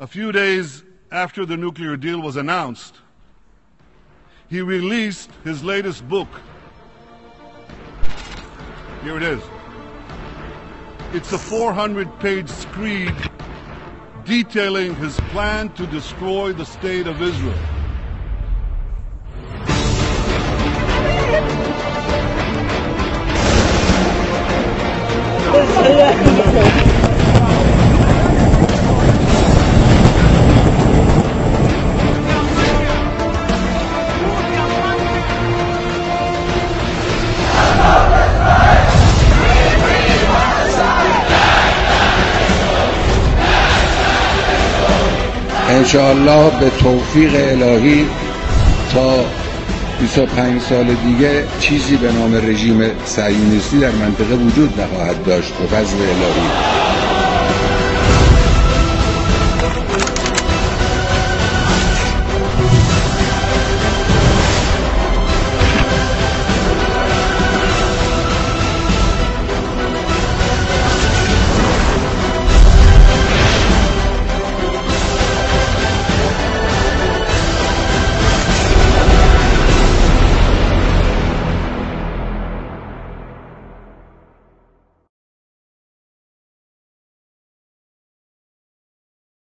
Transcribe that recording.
a few days after the nuclear deal was announced, he released his latest book. Here it is. It's a 400 page screed detailing his plan to destroy the state of Israel. انشاءالله به توفیق الهی تا 25 سال دیگه چیزی به نام رژیم صهیونیستی در منطقه وجود نخواهد داشت به فضل الهی.